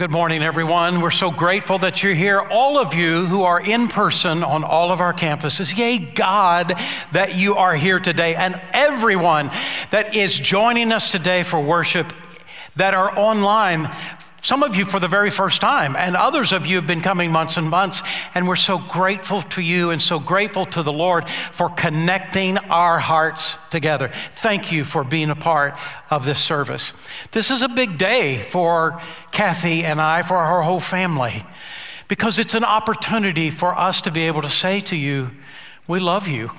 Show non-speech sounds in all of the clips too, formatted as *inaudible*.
good morning, everyone. We're so grateful that you're here. All of you who are in person on all of our campuses, yay, God, that you are here today. And everyone that is joining us today for worship that are online some of you for the very first time, and others of you have been coming months and months. And we're so grateful to you and so grateful to the Lord for connecting our hearts together. Thank you for being a part of this service. This is a big day for Kathy and I, for our whole family, because it's an opportunity for us to be able to say to you, We love you.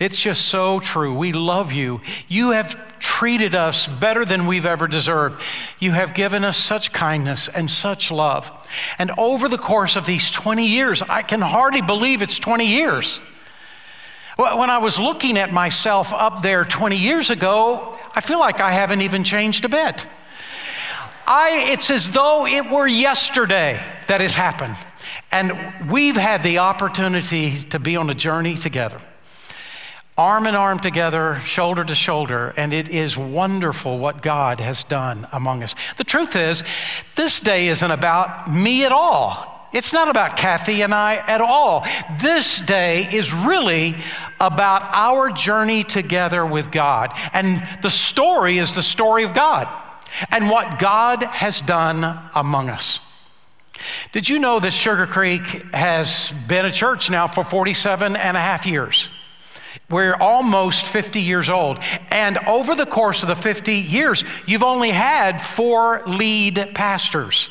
It's just so true. We love you. You have treated us better than we've ever deserved. You have given us such kindness and such love. And over the course of these 20 years, I can hardly believe it's 20 years. When I was looking at myself up there 20 years ago, I feel like I haven't even changed a bit. I, it's as though it were yesterday that has happened. And we've had the opportunity to be on a journey together arm in arm together, shoulder to shoulder, and it is wonderful what God has done among us. The truth is, this day isn't about me at all. It's not about Kathy and I at all. This day is really about our journey together with God. And the story is the story of God and what God has done among us. Did you know that Sugar Creek has been a church now for 47 and a half years? We're almost 50 years old. And over the course of the 50 years, you've only had four lead pastors.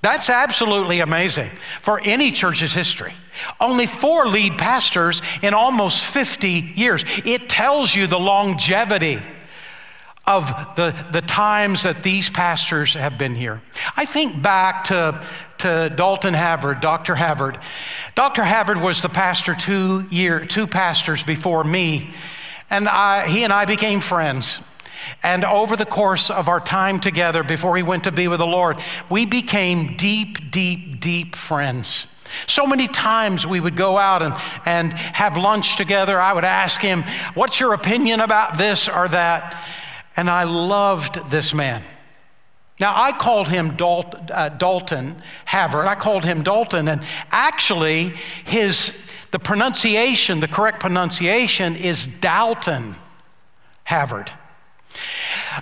That's absolutely amazing for any church's history. Only four lead pastors in almost 50 years. It tells you the longevity of the, the times that these pastors have been here. I think back to, to Dalton Havard, Dr. Havard. Dr. Havard was the pastor two year, two pastors before me, and I, he and I became friends. And over the course of our time together before he went to be with the Lord, we became deep, deep, deep friends. So many times we would go out and, and have lunch together. I would ask him, What's your opinion about this or that? And I loved this man. Now, I called him Dalton, uh, Dalton Havard. I called him Dalton, and actually, his, the pronunciation, the correct pronunciation is Dalton Havard.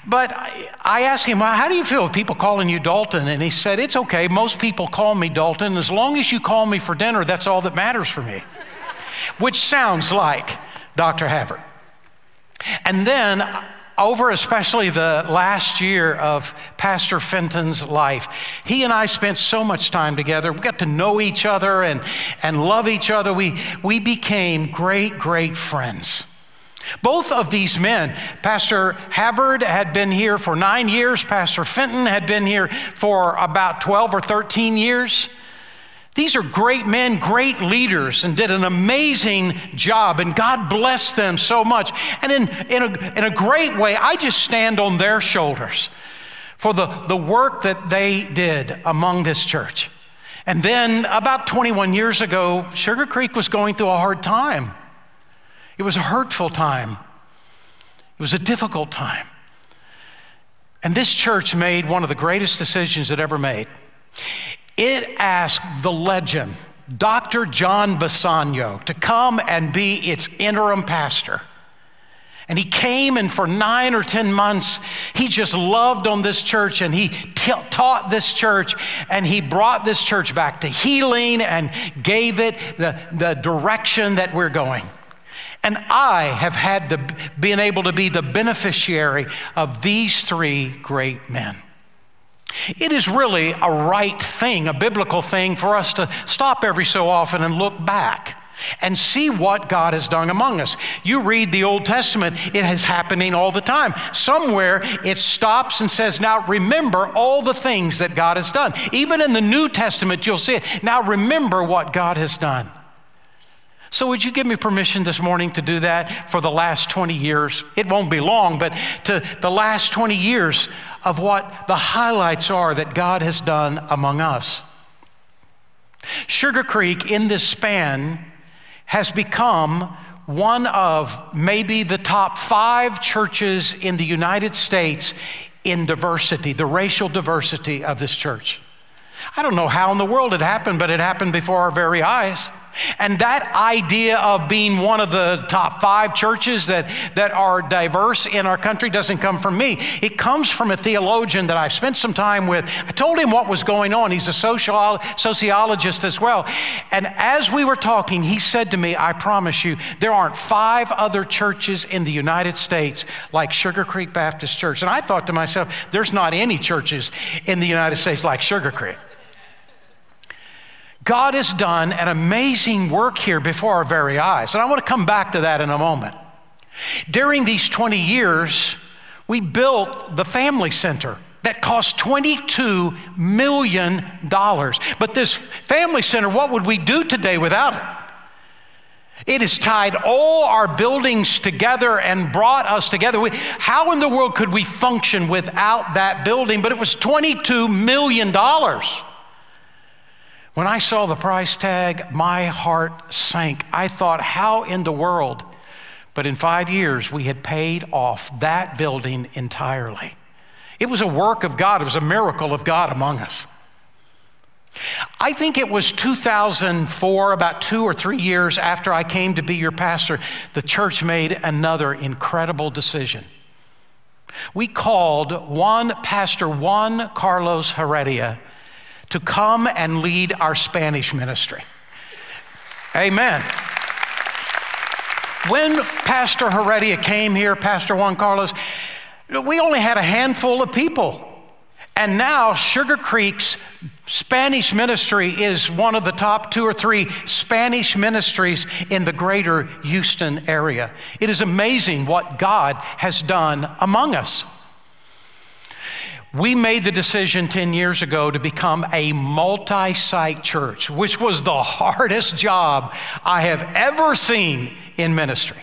But I asked him, well, How do you feel with people calling you Dalton? And he said, It's okay. Most people call me Dalton. As long as you call me for dinner, that's all that matters for me. Which sounds like Dr. Havard. And then over especially the last year of Pastor Fenton's life, he and I spent so much time together. We got to know each other and, and love each other. We, we became great, great friends. Both of these men, Pastor Havard had been here for nine years, Pastor Fenton had been here for about 12 or 13 years. These are great men, great leaders, and did an amazing job, and God blessed them so much. And in, in, a, in a great way, I just stand on their shoulders for the, the work that they did among this church. And then, about 21 years ago, Sugar Creek was going through a hard time. It was a hurtful time, it was a difficult time. And this church made one of the greatest decisions it ever made. It asked the legend, Dr. John Bisagno, to come and be its interim pastor. And he came, and for nine or 10 months, he just loved on this church and he t- taught this church and he brought this church back to healing and gave it the, the direction that we're going. And I have had the, been able to be the beneficiary of these three great men. It is really a right thing, a biblical thing, for us to stop every so often and look back and see what God has done among us. You read the Old Testament, it is happening all the time. Somewhere it stops and says, Now remember all the things that God has done. Even in the New Testament, you'll see it. Now remember what God has done. So, would you give me permission this morning to do that for the last 20 years? It won't be long, but to the last 20 years of what the highlights are that God has done among us. Sugar Creek, in this span, has become one of maybe the top five churches in the United States in diversity, the racial diversity of this church. I don't know how in the world it happened, but it happened before our very eyes. And that idea of being one of the top five churches that, that are diverse in our country doesn't come from me. It comes from a theologian that I've spent some time with. I told him what was going on. He's a social, sociologist as well. And as we were talking, he said to me, I promise you, there aren't five other churches in the United States like Sugar Creek Baptist Church. And I thought to myself, there's not any churches in the United States like Sugar Creek. God has done an amazing work here before our very eyes. And I want to come back to that in a moment. During these 20 years, we built the Family Center that cost $22 million. But this Family Center, what would we do today without it? It has tied all our buildings together and brought us together. We, how in the world could we function without that building? But it was $22 million. When I saw the price tag, my heart sank. I thought, how in the world? But in five years, we had paid off that building entirely. It was a work of God, it was a miracle of God among us. I think it was 2004, about two or three years after I came to be your pastor, the church made another incredible decision. We called one Pastor Juan Carlos Heredia to come and lead our Spanish ministry. Amen. When Pastor Heredia came here, Pastor Juan Carlos, we only had a handful of people. And now Sugar Creek's Spanish ministry is one of the top two or three Spanish ministries in the greater Houston area. It is amazing what God has done among us. We made the decision 10 years ago to become a multi site church, which was the hardest job I have ever seen in ministry.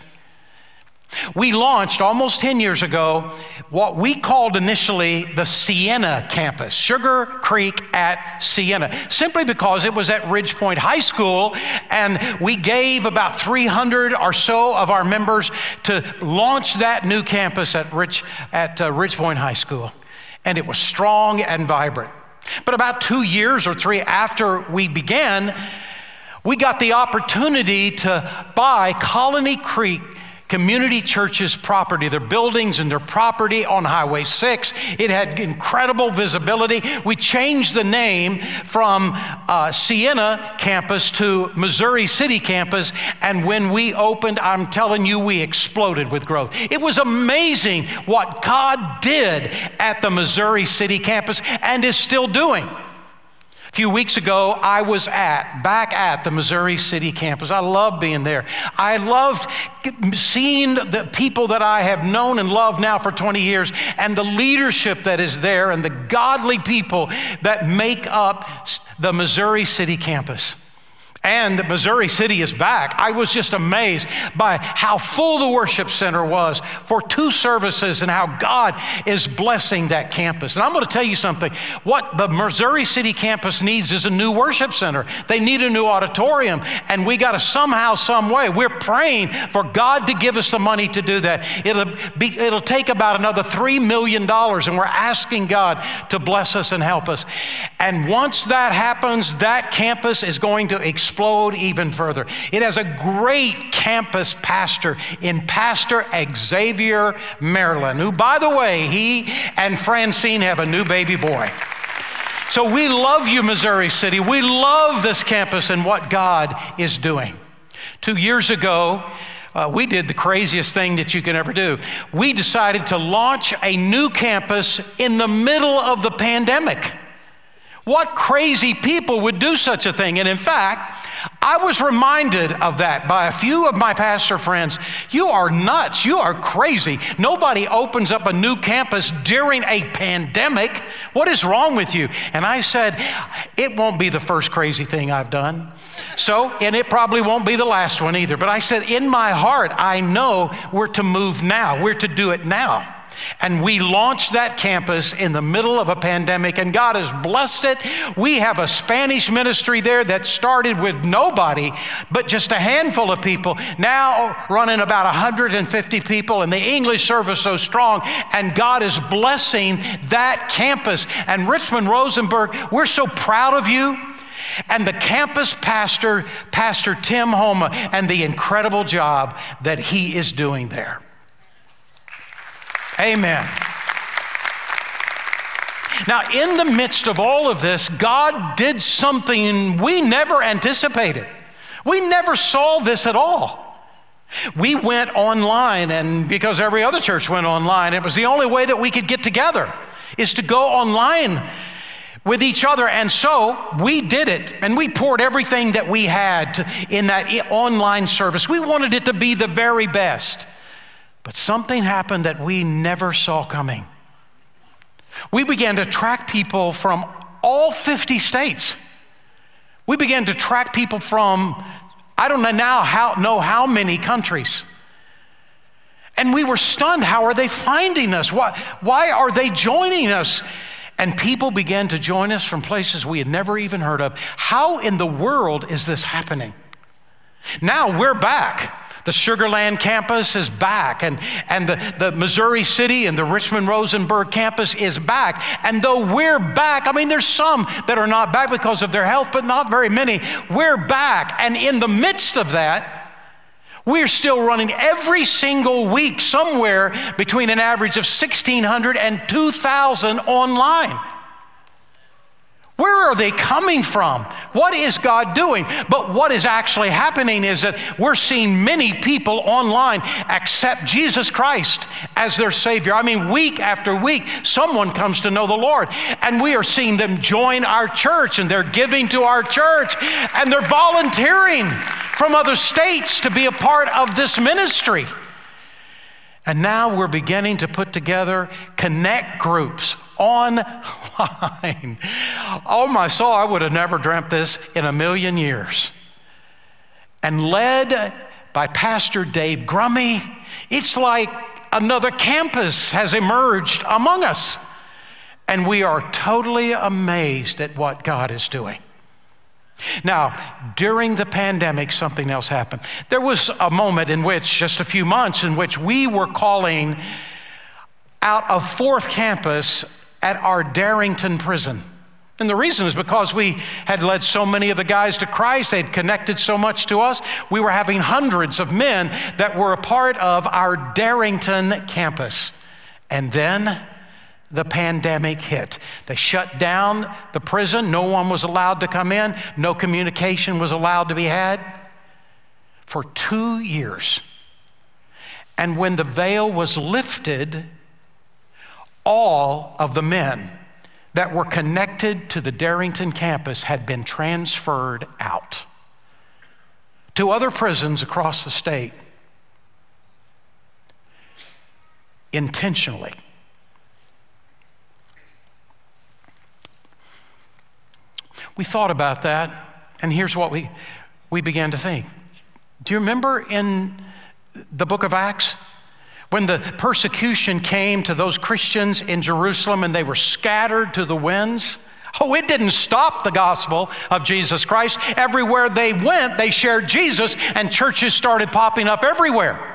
We launched almost 10 years ago what we called initially the Sienna campus, Sugar Creek at Sienna, simply because it was at Ridgepoint High School, and we gave about 300 or so of our members to launch that new campus at, Ridge, at uh, Ridgepoint High School and it was strong and vibrant. But about two years or three after we began, we got the opportunity to buy Colony Creek Community Church's property, their buildings and their property on Highway 6. It had incredible visibility. We changed the name from uh, Sienna campus to Missouri City campus. And when we opened, I'm telling you, we exploded with growth. It was amazing what God did at the Missouri City campus and is still doing. A few weeks ago, I was at, back at the Missouri City campus. I love being there. I loved seeing the people that I have known and loved now for 20 years and the leadership that is there and the godly people that make up the Missouri City campus and that Missouri City is back. I was just amazed by how full the worship center was for two services and how God is blessing that campus. And I'm going to tell you something. What the Missouri City campus needs is a new worship center. They need a new auditorium, and we got to somehow, some way. We're praying for God to give us the money to do that. It'll be, it'll take about another three million dollars, and we're asking God to bless us and help us. And once that happens, that campus is going to expand explode even further. It has a great campus pastor in Pastor Xavier Maryland, who, by the way, he and Francine have a new baby boy. So we love you, Missouri City. We love this campus and what God is doing. Two years ago, uh, we did the craziest thing that you can ever do. We decided to launch a new campus in the middle of the pandemic. What crazy people would do such a thing? And in fact, I was reminded of that by a few of my pastor friends. You are nuts. You are crazy. Nobody opens up a new campus during a pandemic. What is wrong with you? And I said, It won't be the first crazy thing I've done. So, and it probably won't be the last one either. But I said, In my heart, I know we're to move now, we're to do it now. And we launched that campus in the middle of a pandemic, and God has blessed it. We have a Spanish ministry there that started with nobody, but just a handful of people, now running about 150 people, and the English service so strong. And God is blessing that campus. And Richmond Rosenberg, we're so proud of you and the campus pastor, Pastor Tim Homa, and the incredible job that he is doing there. Amen. Now, in the midst of all of this, God did something we never anticipated. We never saw this at all. We went online, and because every other church went online, it was the only way that we could get together, is to go online with each other. And so we did it, and we poured everything that we had in that online service. We wanted it to be the very best. But something happened that we never saw coming. We began to track people from all 50 states. We began to track people from, I don't know now how, know how many countries. And we were stunned. How are they finding us? Why, why are they joining us? And people began to join us from places we had never even heard of. How in the world is this happening? Now we're back. The Sugar Land campus is back, and, and the, the Missouri City and the Richmond Rosenberg campus is back. And though we're back, I mean, there's some that are not back because of their health, but not very many. We're back. And in the midst of that, we're still running every single week somewhere between an average of 1,600 and 2,000 online. Where are they coming from? What is God doing? But what is actually happening is that we're seeing many people online accept Jesus Christ as their Savior. I mean, week after week, someone comes to know the Lord, and we are seeing them join our church, and they're giving to our church, and they're volunteering from other states to be a part of this ministry. And now we're beginning to put together connect groups online. *laughs* oh, my soul, I would have never dreamt this in a million years. And led by Pastor Dave Grummy, it's like another campus has emerged among us. And we are totally amazed at what God is doing. Now, during the pandemic, something else happened. There was a moment in which, just a few months, in which we were calling out of fourth campus at our Darrington prison. And the reason is because we had led so many of the guys to Christ, they'd connected so much to us. We were having hundreds of men that were a part of our Darrington campus. And then the pandemic hit. They shut down the prison. No one was allowed to come in, no communication was allowed to be had for two years. And when the veil was lifted, all of the men that were connected to the Darrington campus had been transferred out to other prisons across the state intentionally. We thought about that, and here's what we, we began to think. Do you remember in the book of Acts? When the persecution came to those Christians in Jerusalem and they were scattered to the winds, oh, it didn't stop the gospel of Jesus Christ. Everywhere they went, they shared Jesus, and churches started popping up everywhere.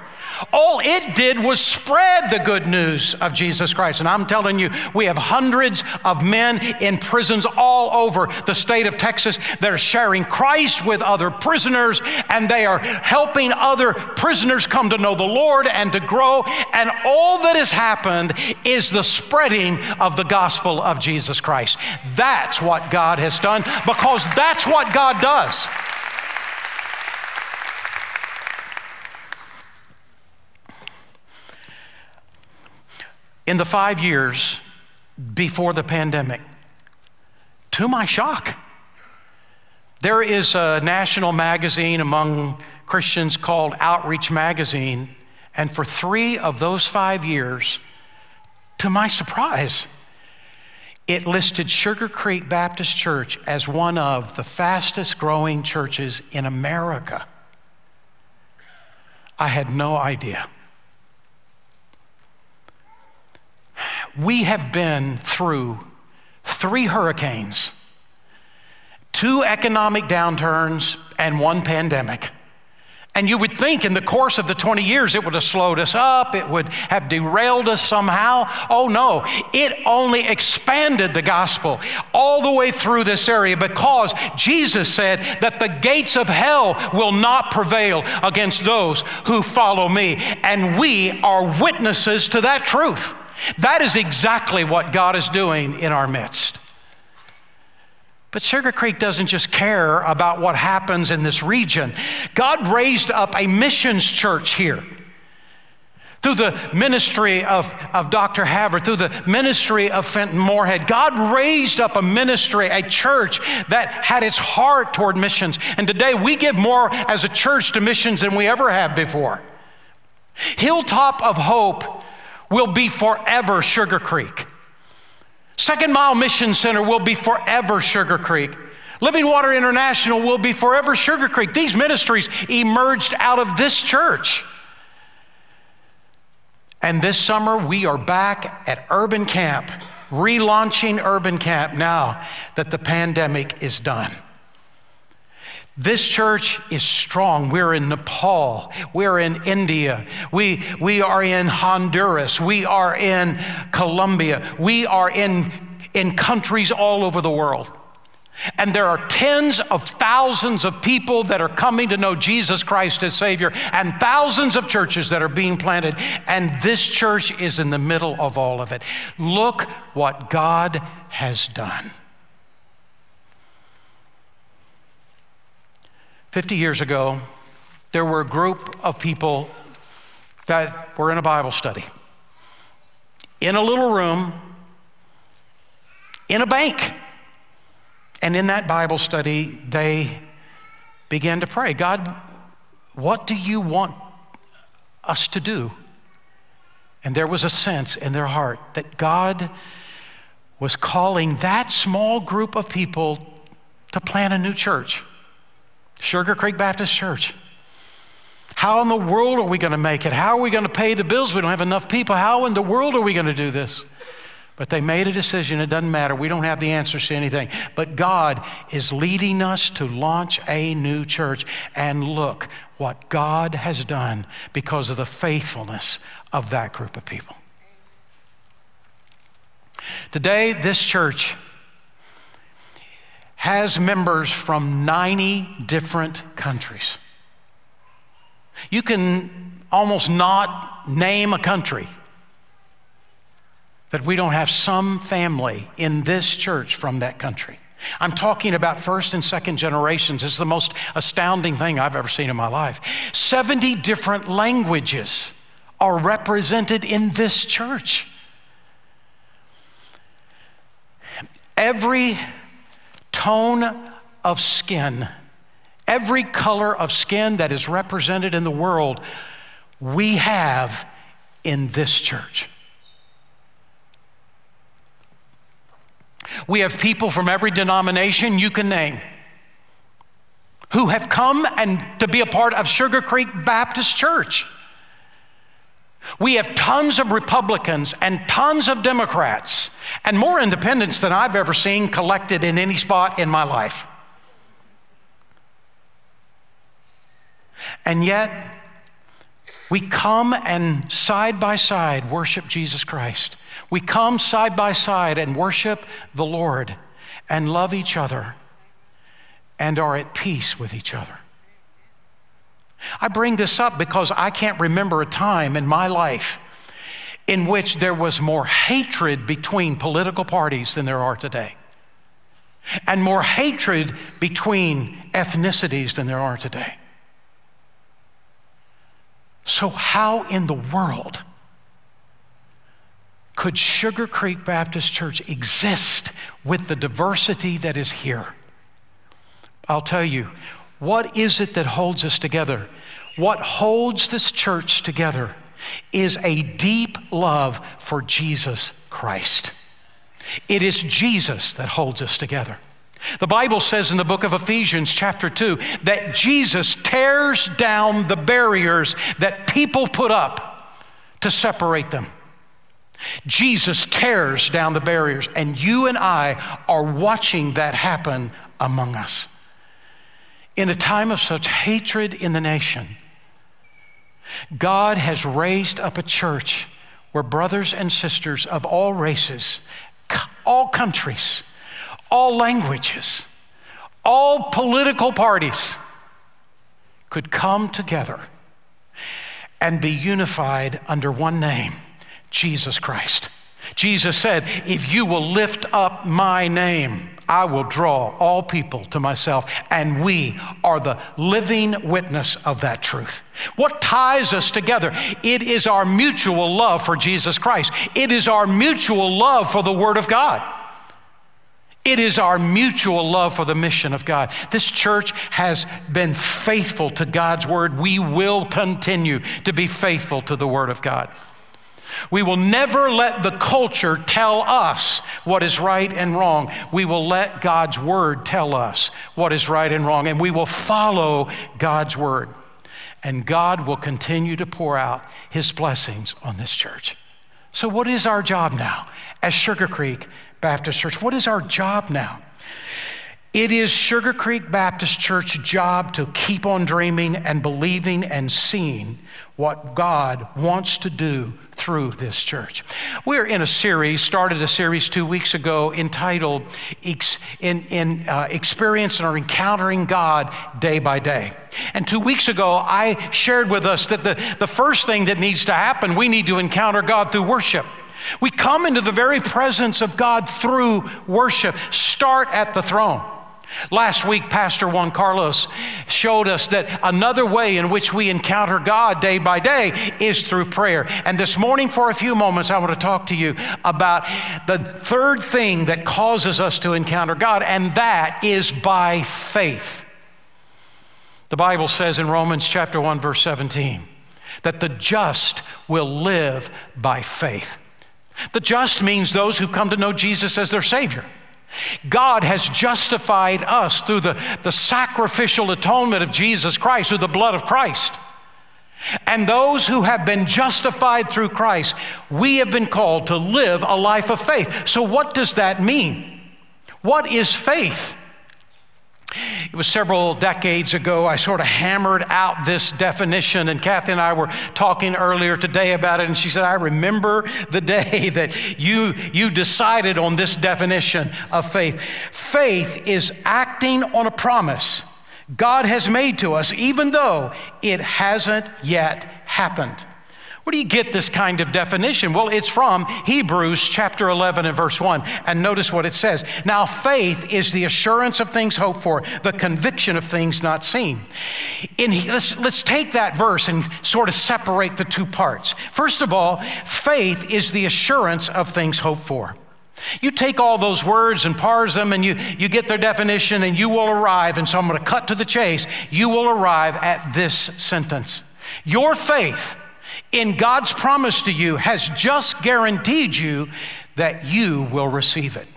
All it did was spread the good news of Jesus Christ. And I'm telling you, we have hundreds of men in prisons all over the state of Texas that are sharing Christ with other prisoners, and they are helping other prisoners come to know the Lord and to grow. And all that has happened is the spreading of the gospel of Jesus Christ. That's what God has done because that's what God does. In the five years before the pandemic. To my shock, there is a national magazine among Christians called Outreach Magazine, and for three of those five years, to my surprise, it listed Sugar Creek Baptist Church as one of the fastest growing churches in America. I had no idea. We have been through three hurricanes, two economic downturns, and one pandemic. And you would think in the course of the 20 years it would have slowed us up, it would have derailed us somehow. Oh no, it only expanded the gospel all the way through this area because Jesus said that the gates of hell will not prevail against those who follow me. And we are witnesses to that truth. That is exactly what God is doing in our midst. But Sugar Creek doesn't just care about what happens in this region. God raised up a missions church here. Through the ministry of, of Dr. Havard, through the ministry of Fenton Moorhead, God raised up a ministry, a church that had its heart toward missions. And today we give more as a church to missions than we ever have before. Hilltop of Hope will be forever Sugar Creek. Second Mile Mission Center will be forever Sugar Creek. Living Water International will be forever Sugar Creek. These ministries emerged out of this church. And this summer, we are back at Urban Camp, relaunching Urban Camp now that the pandemic is done. This church is strong. We're in Nepal. We're in India. We, we are in Honduras. We are in Colombia. We are in, in countries all over the world. And there are tens of thousands of people that are coming to know Jesus Christ as Savior, and thousands of churches that are being planted. And this church is in the middle of all of it. Look what God has done. 50 years ago, there were a group of people that were in a Bible study in a little room in a bank. And in that Bible study, they began to pray God, what do you want us to do? And there was a sense in their heart that God was calling that small group of people to plant a new church. Sugar Creek Baptist Church. How in the world are we going to make it? How are we going to pay the bills? We don't have enough people. How in the world are we going to do this? But they made a decision. It doesn't matter. We don't have the answers to anything. But God is leading us to launch a new church. And look what God has done because of the faithfulness of that group of people. Today, this church has members from 90 different countries. You can almost not name a country that we don't have some family in this church from that country. I'm talking about first and second generations. It's the most astounding thing I've ever seen in my life. 70 different languages are represented in this church. Every tone of skin, every color of skin that is represented in the world, we have in this church. We have people from every denomination you can name who have come and to be a part of Sugar Creek Baptist Church. We have tons of Republicans and tons of Democrats and more independents than I've ever seen collected in any spot in my life. And yet, we come and side by side worship Jesus Christ. We come side by side and worship the Lord and love each other and are at peace with each other. I bring this up because I can't remember a time in my life in which there was more hatred between political parties than there are today, and more hatred between ethnicities than there are today. So, how in the world could Sugar Creek Baptist Church exist with the diversity that is here? I'll tell you, what is it that holds us together? What holds this church together is a deep love for Jesus Christ. It is Jesus that holds us together. The Bible says in the book of Ephesians, chapter 2, that Jesus tears down the barriers that people put up to separate them. Jesus tears down the barriers, and you and I are watching that happen among us. In a time of such hatred in the nation, God has raised up a church where brothers and sisters of all races, all countries, all languages, all political parties could come together and be unified under one name Jesus Christ. Jesus said, If you will lift up my name, I will draw all people to myself. And we are the living witness of that truth. What ties us together? It is our mutual love for Jesus Christ, it is our mutual love for the Word of God. It is our mutual love for the mission of God. This church has been faithful to God's word. We will continue to be faithful to the word of God. We will never let the culture tell us what is right and wrong. We will let God's word tell us what is right and wrong, and we will follow God's word. And God will continue to pour out his blessings on this church. So, what is our job now as Sugar Creek Baptist Church? What is our job now? It is Sugar Creek Baptist Church's job to keep on dreaming and believing and seeing what God wants to do through this church. We're in a series, started a series two weeks ago entitled in, in uh, Experiencing or Encountering God Day by Day. And two weeks ago, I shared with us that the, the first thing that needs to happen, we need to encounter God through worship. We come into the very presence of God through worship. Start at the throne. Last week, Pastor Juan Carlos showed us that another way in which we encounter God day by day is through prayer. And this morning, for a few moments, I want to talk to you about the third thing that causes us to encounter God, and that is by faith. The Bible says in Romans chapter 1, verse 17, that the just will live by faith. The just means those who come to know Jesus as their Savior. God has justified us through the, the sacrificial atonement of Jesus Christ, through the blood of Christ. And those who have been justified through Christ, we have been called to live a life of faith. So, what does that mean? What is faith? It was several decades ago, I sort of hammered out this definition, and Kathy and I were talking earlier today about it, and she said, I remember the day *laughs* that you, you decided on this definition of faith. Faith is acting on a promise God has made to us, even though it hasn't yet happened. Where do you get this kind of definition? Well, it's from Hebrews chapter 11 and verse 1. And notice what it says. Now, faith is the assurance of things hoped for, the conviction of things not seen. In, let's, let's take that verse and sort of separate the two parts. First of all, faith is the assurance of things hoped for. You take all those words and parse them and you, you get their definition and you will arrive, and so I'm going to cut to the chase. You will arrive at this sentence Your faith in God's promise to you has just guaranteed you that you will receive it.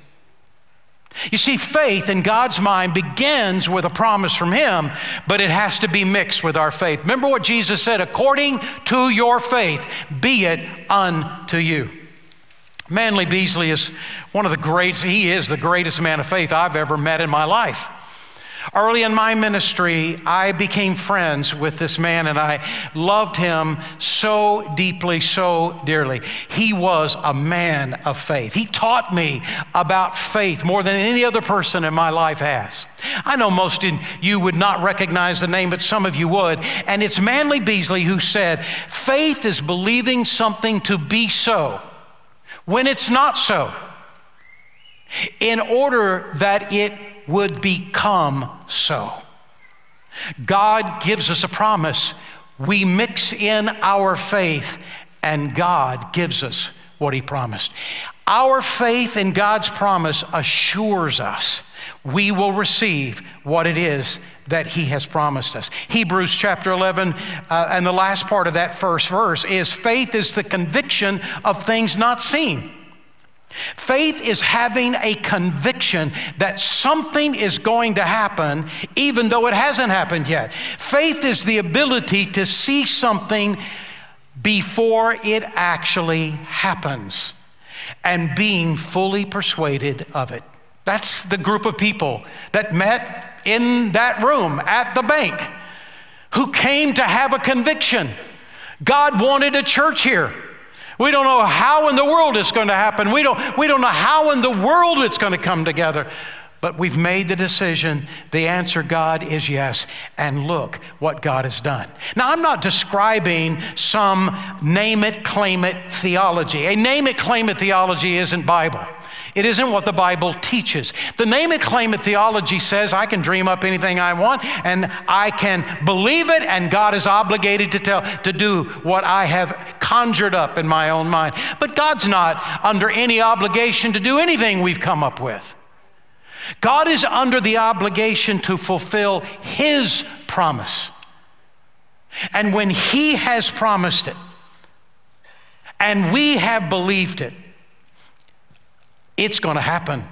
You see, faith in God's mind begins with a promise from Him, but it has to be mixed with our faith. Remember what Jesus said according to your faith, be it unto you. Manly Beasley is one of the greats, he is the greatest man of faith I've ever met in my life. Early in my ministry, I became friends with this man and I loved him so deeply, so dearly. He was a man of faith. He taught me about faith more than any other person in my life has. I know most of you would not recognize the name, but some of you would. And it's Manly Beasley who said, Faith is believing something to be so when it's not so, in order that it would become so. God gives us a promise. We mix in our faith, and God gives us what He promised. Our faith in God's promise assures us we will receive what it is that He has promised us. Hebrews chapter 11, uh, and the last part of that first verse is faith is the conviction of things not seen. Faith is having a conviction that something is going to happen, even though it hasn't happened yet. Faith is the ability to see something before it actually happens. and being fully persuaded of it. That's the group of people that met in that room at the bank who came to have a conviction. God wanted a church here. We don't know how in the world it's going to happen. We don't, we don't know how in the world it's going to come together. But we've made the decision. The answer, God, is yes. And look what God has done. Now, I'm not describing some name it, claim it theology. A name it, claim it theology isn't Bible. It isn't what the Bible teaches. The name it, claim it theology says I can dream up anything I want and I can believe it, and God is obligated to tell to do what I have conjured up in my own mind. But God's not under any obligation to do anything we've come up with. God is under the obligation to fulfill His promise. And when He has promised it, and we have believed it, it's going to happen.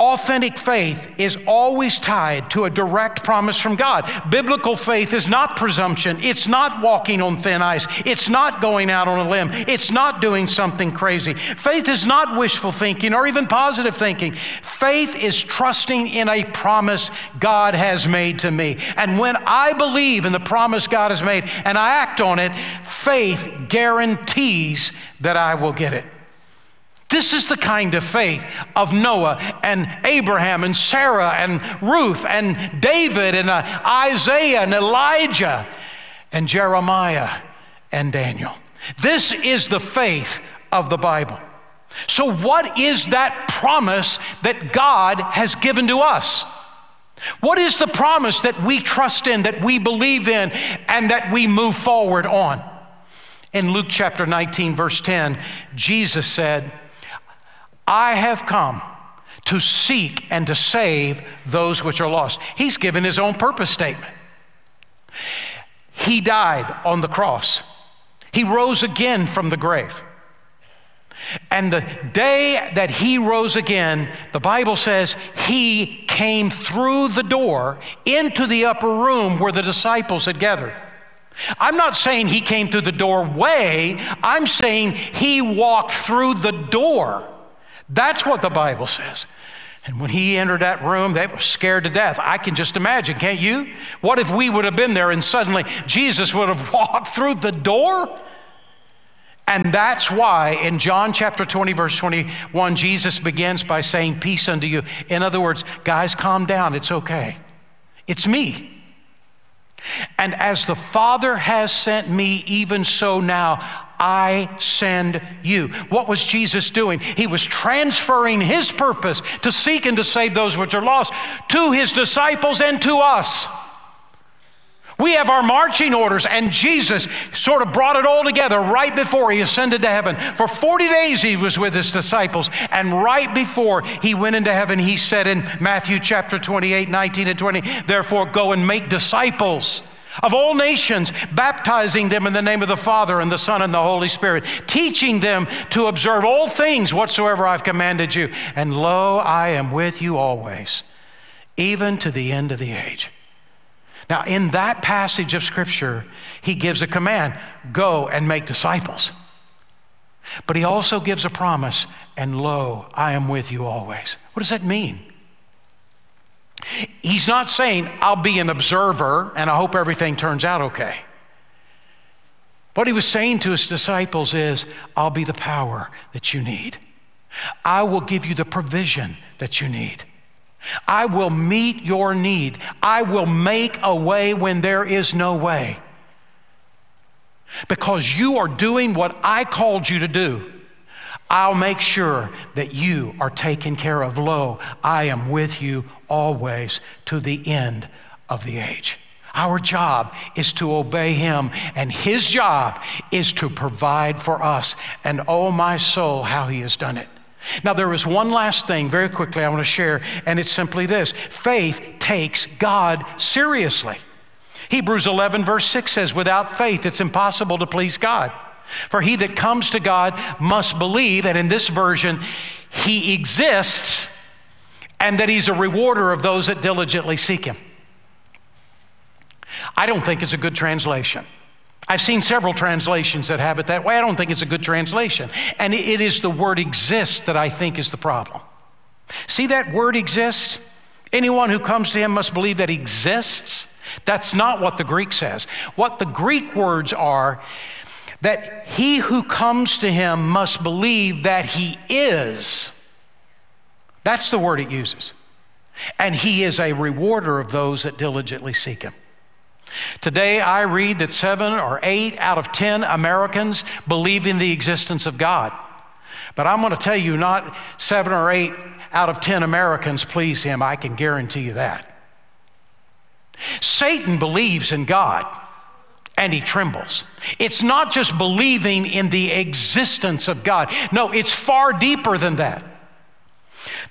Authentic faith is always tied to a direct promise from God. Biblical faith is not presumption. It's not walking on thin ice. It's not going out on a limb. It's not doing something crazy. Faith is not wishful thinking or even positive thinking. Faith is trusting in a promise God has made to me. And when I believe in the promise God has made and I act on it, faith guarantees that I will get it. This is the kind of faith of Noah and Abraham and Sarah and Ruth and David and uh, Isaiah and Elijah and Jeremiah and Daniel. This is the faith of the Bible. So, what is that promise that God has given to us? What is the promise that we trust in, that we believe in, and that we move forward on? In Luke chapter 19, verse 10, Jesus said, I have come to seek and to save those which are lost. He's given his own purpose statement. He died on the cross, he rose again from the grave. And the day that he rose again, the Bible says he came through the door into the upper room where the disciples had gathered. I'm not saying he came through the doorway, I'm saying he walked through the door. That's what the Bible says. And when he entered that room, they were scared to death. I can just imagine, can't you? What if we would have been there and suddenly Jesus would have *laughs* walked through the door? And that's why in John chapter 20, verse 21, Jesus begins by saying, Peace unto you. In other words, guys, calm down. It's okay. It's me. And as the Father has sent me, even so now I send you. What was Jesus doing? He was transferring his purpose to seek and to save those which are lost to his disciples and to us. We have our marching orders, and Jesus sort of brought it all together right before he ascended to heaven. For 40 days he was with his disciples, and right before he went into heaven, he said in Matthew chapter 28, 19 and 20, Therefore go and make disciples of all nations, baptizing them in the name of the Father and the Son and the Holy Spirit, teaching them to observe all things whatsoever I've commanded you. And lo, I am with you always, even to the end of the age. Now, in that passage of Scripture, he gives a command go and make disciples. But he also gives a promise, and lo, I am with you always. What does that mean? He's not saying, I'll be an observer and I hope everything turns out okay. What he was saying to his disciples is, I'll be the power that you need. I will give you the provision that you need. I will meet your need. I will make a way when there is no way. Because you are doing what I called you to do. I'll make sure that you are taken care of. Lo, I am with you always to the end of the age. Our job is to obey him, and his job is to provide for us. And oh, my soul, how he has done it. Now, there is one last thing very quickly I want to share, and it's simply this faith takes God seriously. Hebrews 11, verse 6 says, Without faith, it's impossible to please God. For he that comes to God must believe, and in this version, he exists, and that he's a rewarder of those that diligently seek him. I don't think it's a good translation. I've seen several translations that have it that way. I don't think it's a good translation. And it is the word exist that I think is the problem. See that word exists? Anyone who comes to him must believe that he exists. That's not what the Greek says. What the Greek words are that he who comes to him must believe that he is. That's the word it uses. And he is a rewarder of those that diligently seek him. Today, I read that seven or eight out of 10 Americans believe in the existence of God. But I'm going to tell you, not seven or eight out of 10 Americans please him. I can guarantee you that. Satan believes in God and he trembles. It's not just believing in the existence of God, no, it's far deeper than that.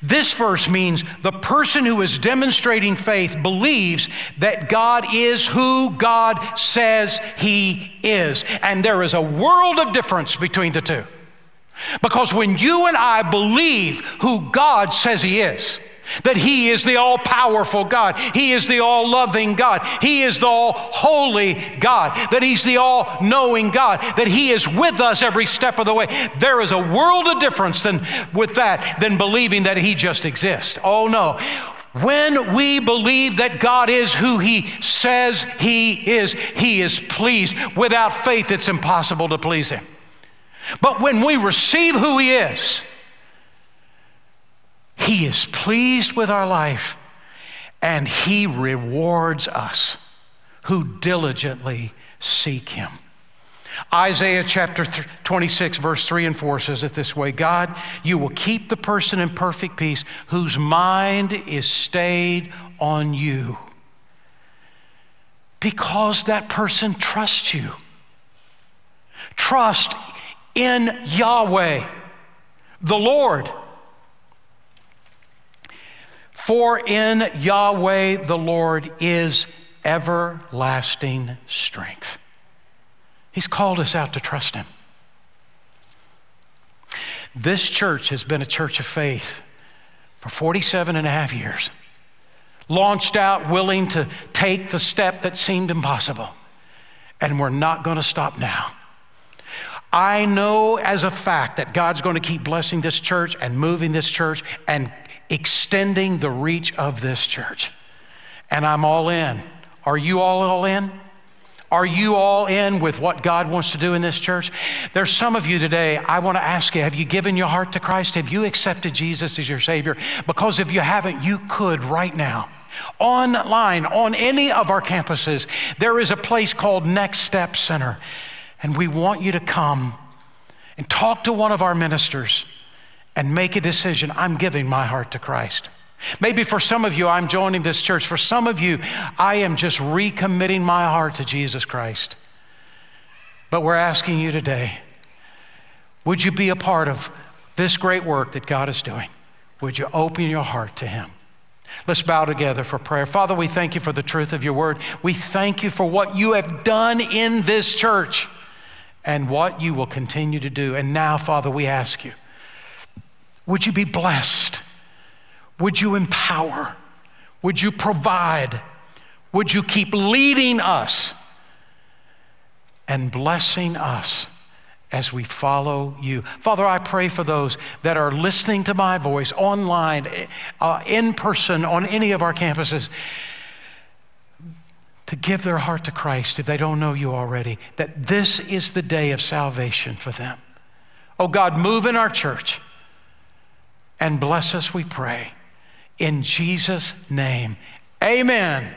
This verse means the person who is demonstrating faith believes that God is who God says He is. And there is a world of difference between the two. Because when you and I believe who God says He is, that He is the all powerful God. He is the all loving God. He is the all holy God. That He's the all knowing God. That He is with us every step of the way. There is a world of difference than, with that than believing that He just exists. Oh no. When we believe that God is who He says He is, He is pleased. Without faith, it's impossible to please Him. But when we receive who He is, he is pleased with our life and He rewards us who diligently seek Him. Isaiah chapter 26, verse 3 and 4 says it this way God, you will keep the person in perfect peace whose mind is stayed on you because that person trusts you. Trust in Yahweh, the Lord. For in Yahweh the Lord is everlasting strength. He's called us out to trust Him. This church has been a church of faith for 47 and a half years, launched out willing to take the step that seemed impossible. And we're not going to stop now. I know as a fact that God's going to keep blessing this church and moving this church and extending the reach of this church. And I'm all in. Are you all all in? Are you all in with what God wants to do in this church? There's some of you today, I want to ask you have you given your heart to Christ? Have you accepted Jesus as your Savior? Because if you haven't, you could right now. Online, on any of our campuses, there is a place called Next Step Center. And we want you to come and talk to one of our ministers and make a decision I'm giving my heart to Christ. Maybe for some of you, I'm joining this church. For some of you, I am just recommitting my heart to Jesus Christ. But we're asking you today would you be a part of this great work that God is doing? Would you open your heart to Him? Let's bow together for prayer. Father, we thank you for the truth of your word. We thank you for what you have done in this church and what you will continue to do. And now, Father, we ask you would you be blessed? Would you empower? Would you provide? Would you keep leading us and blessing us as we follow you? Father, I pray for those that are listening to my voice online, uh, in person, on any of our campuses, to give their heart to Christ if they don't know you already, that this is the day of salvation for them. Oh God, move in our church and bless us, we pray. In Jesus' name, amen.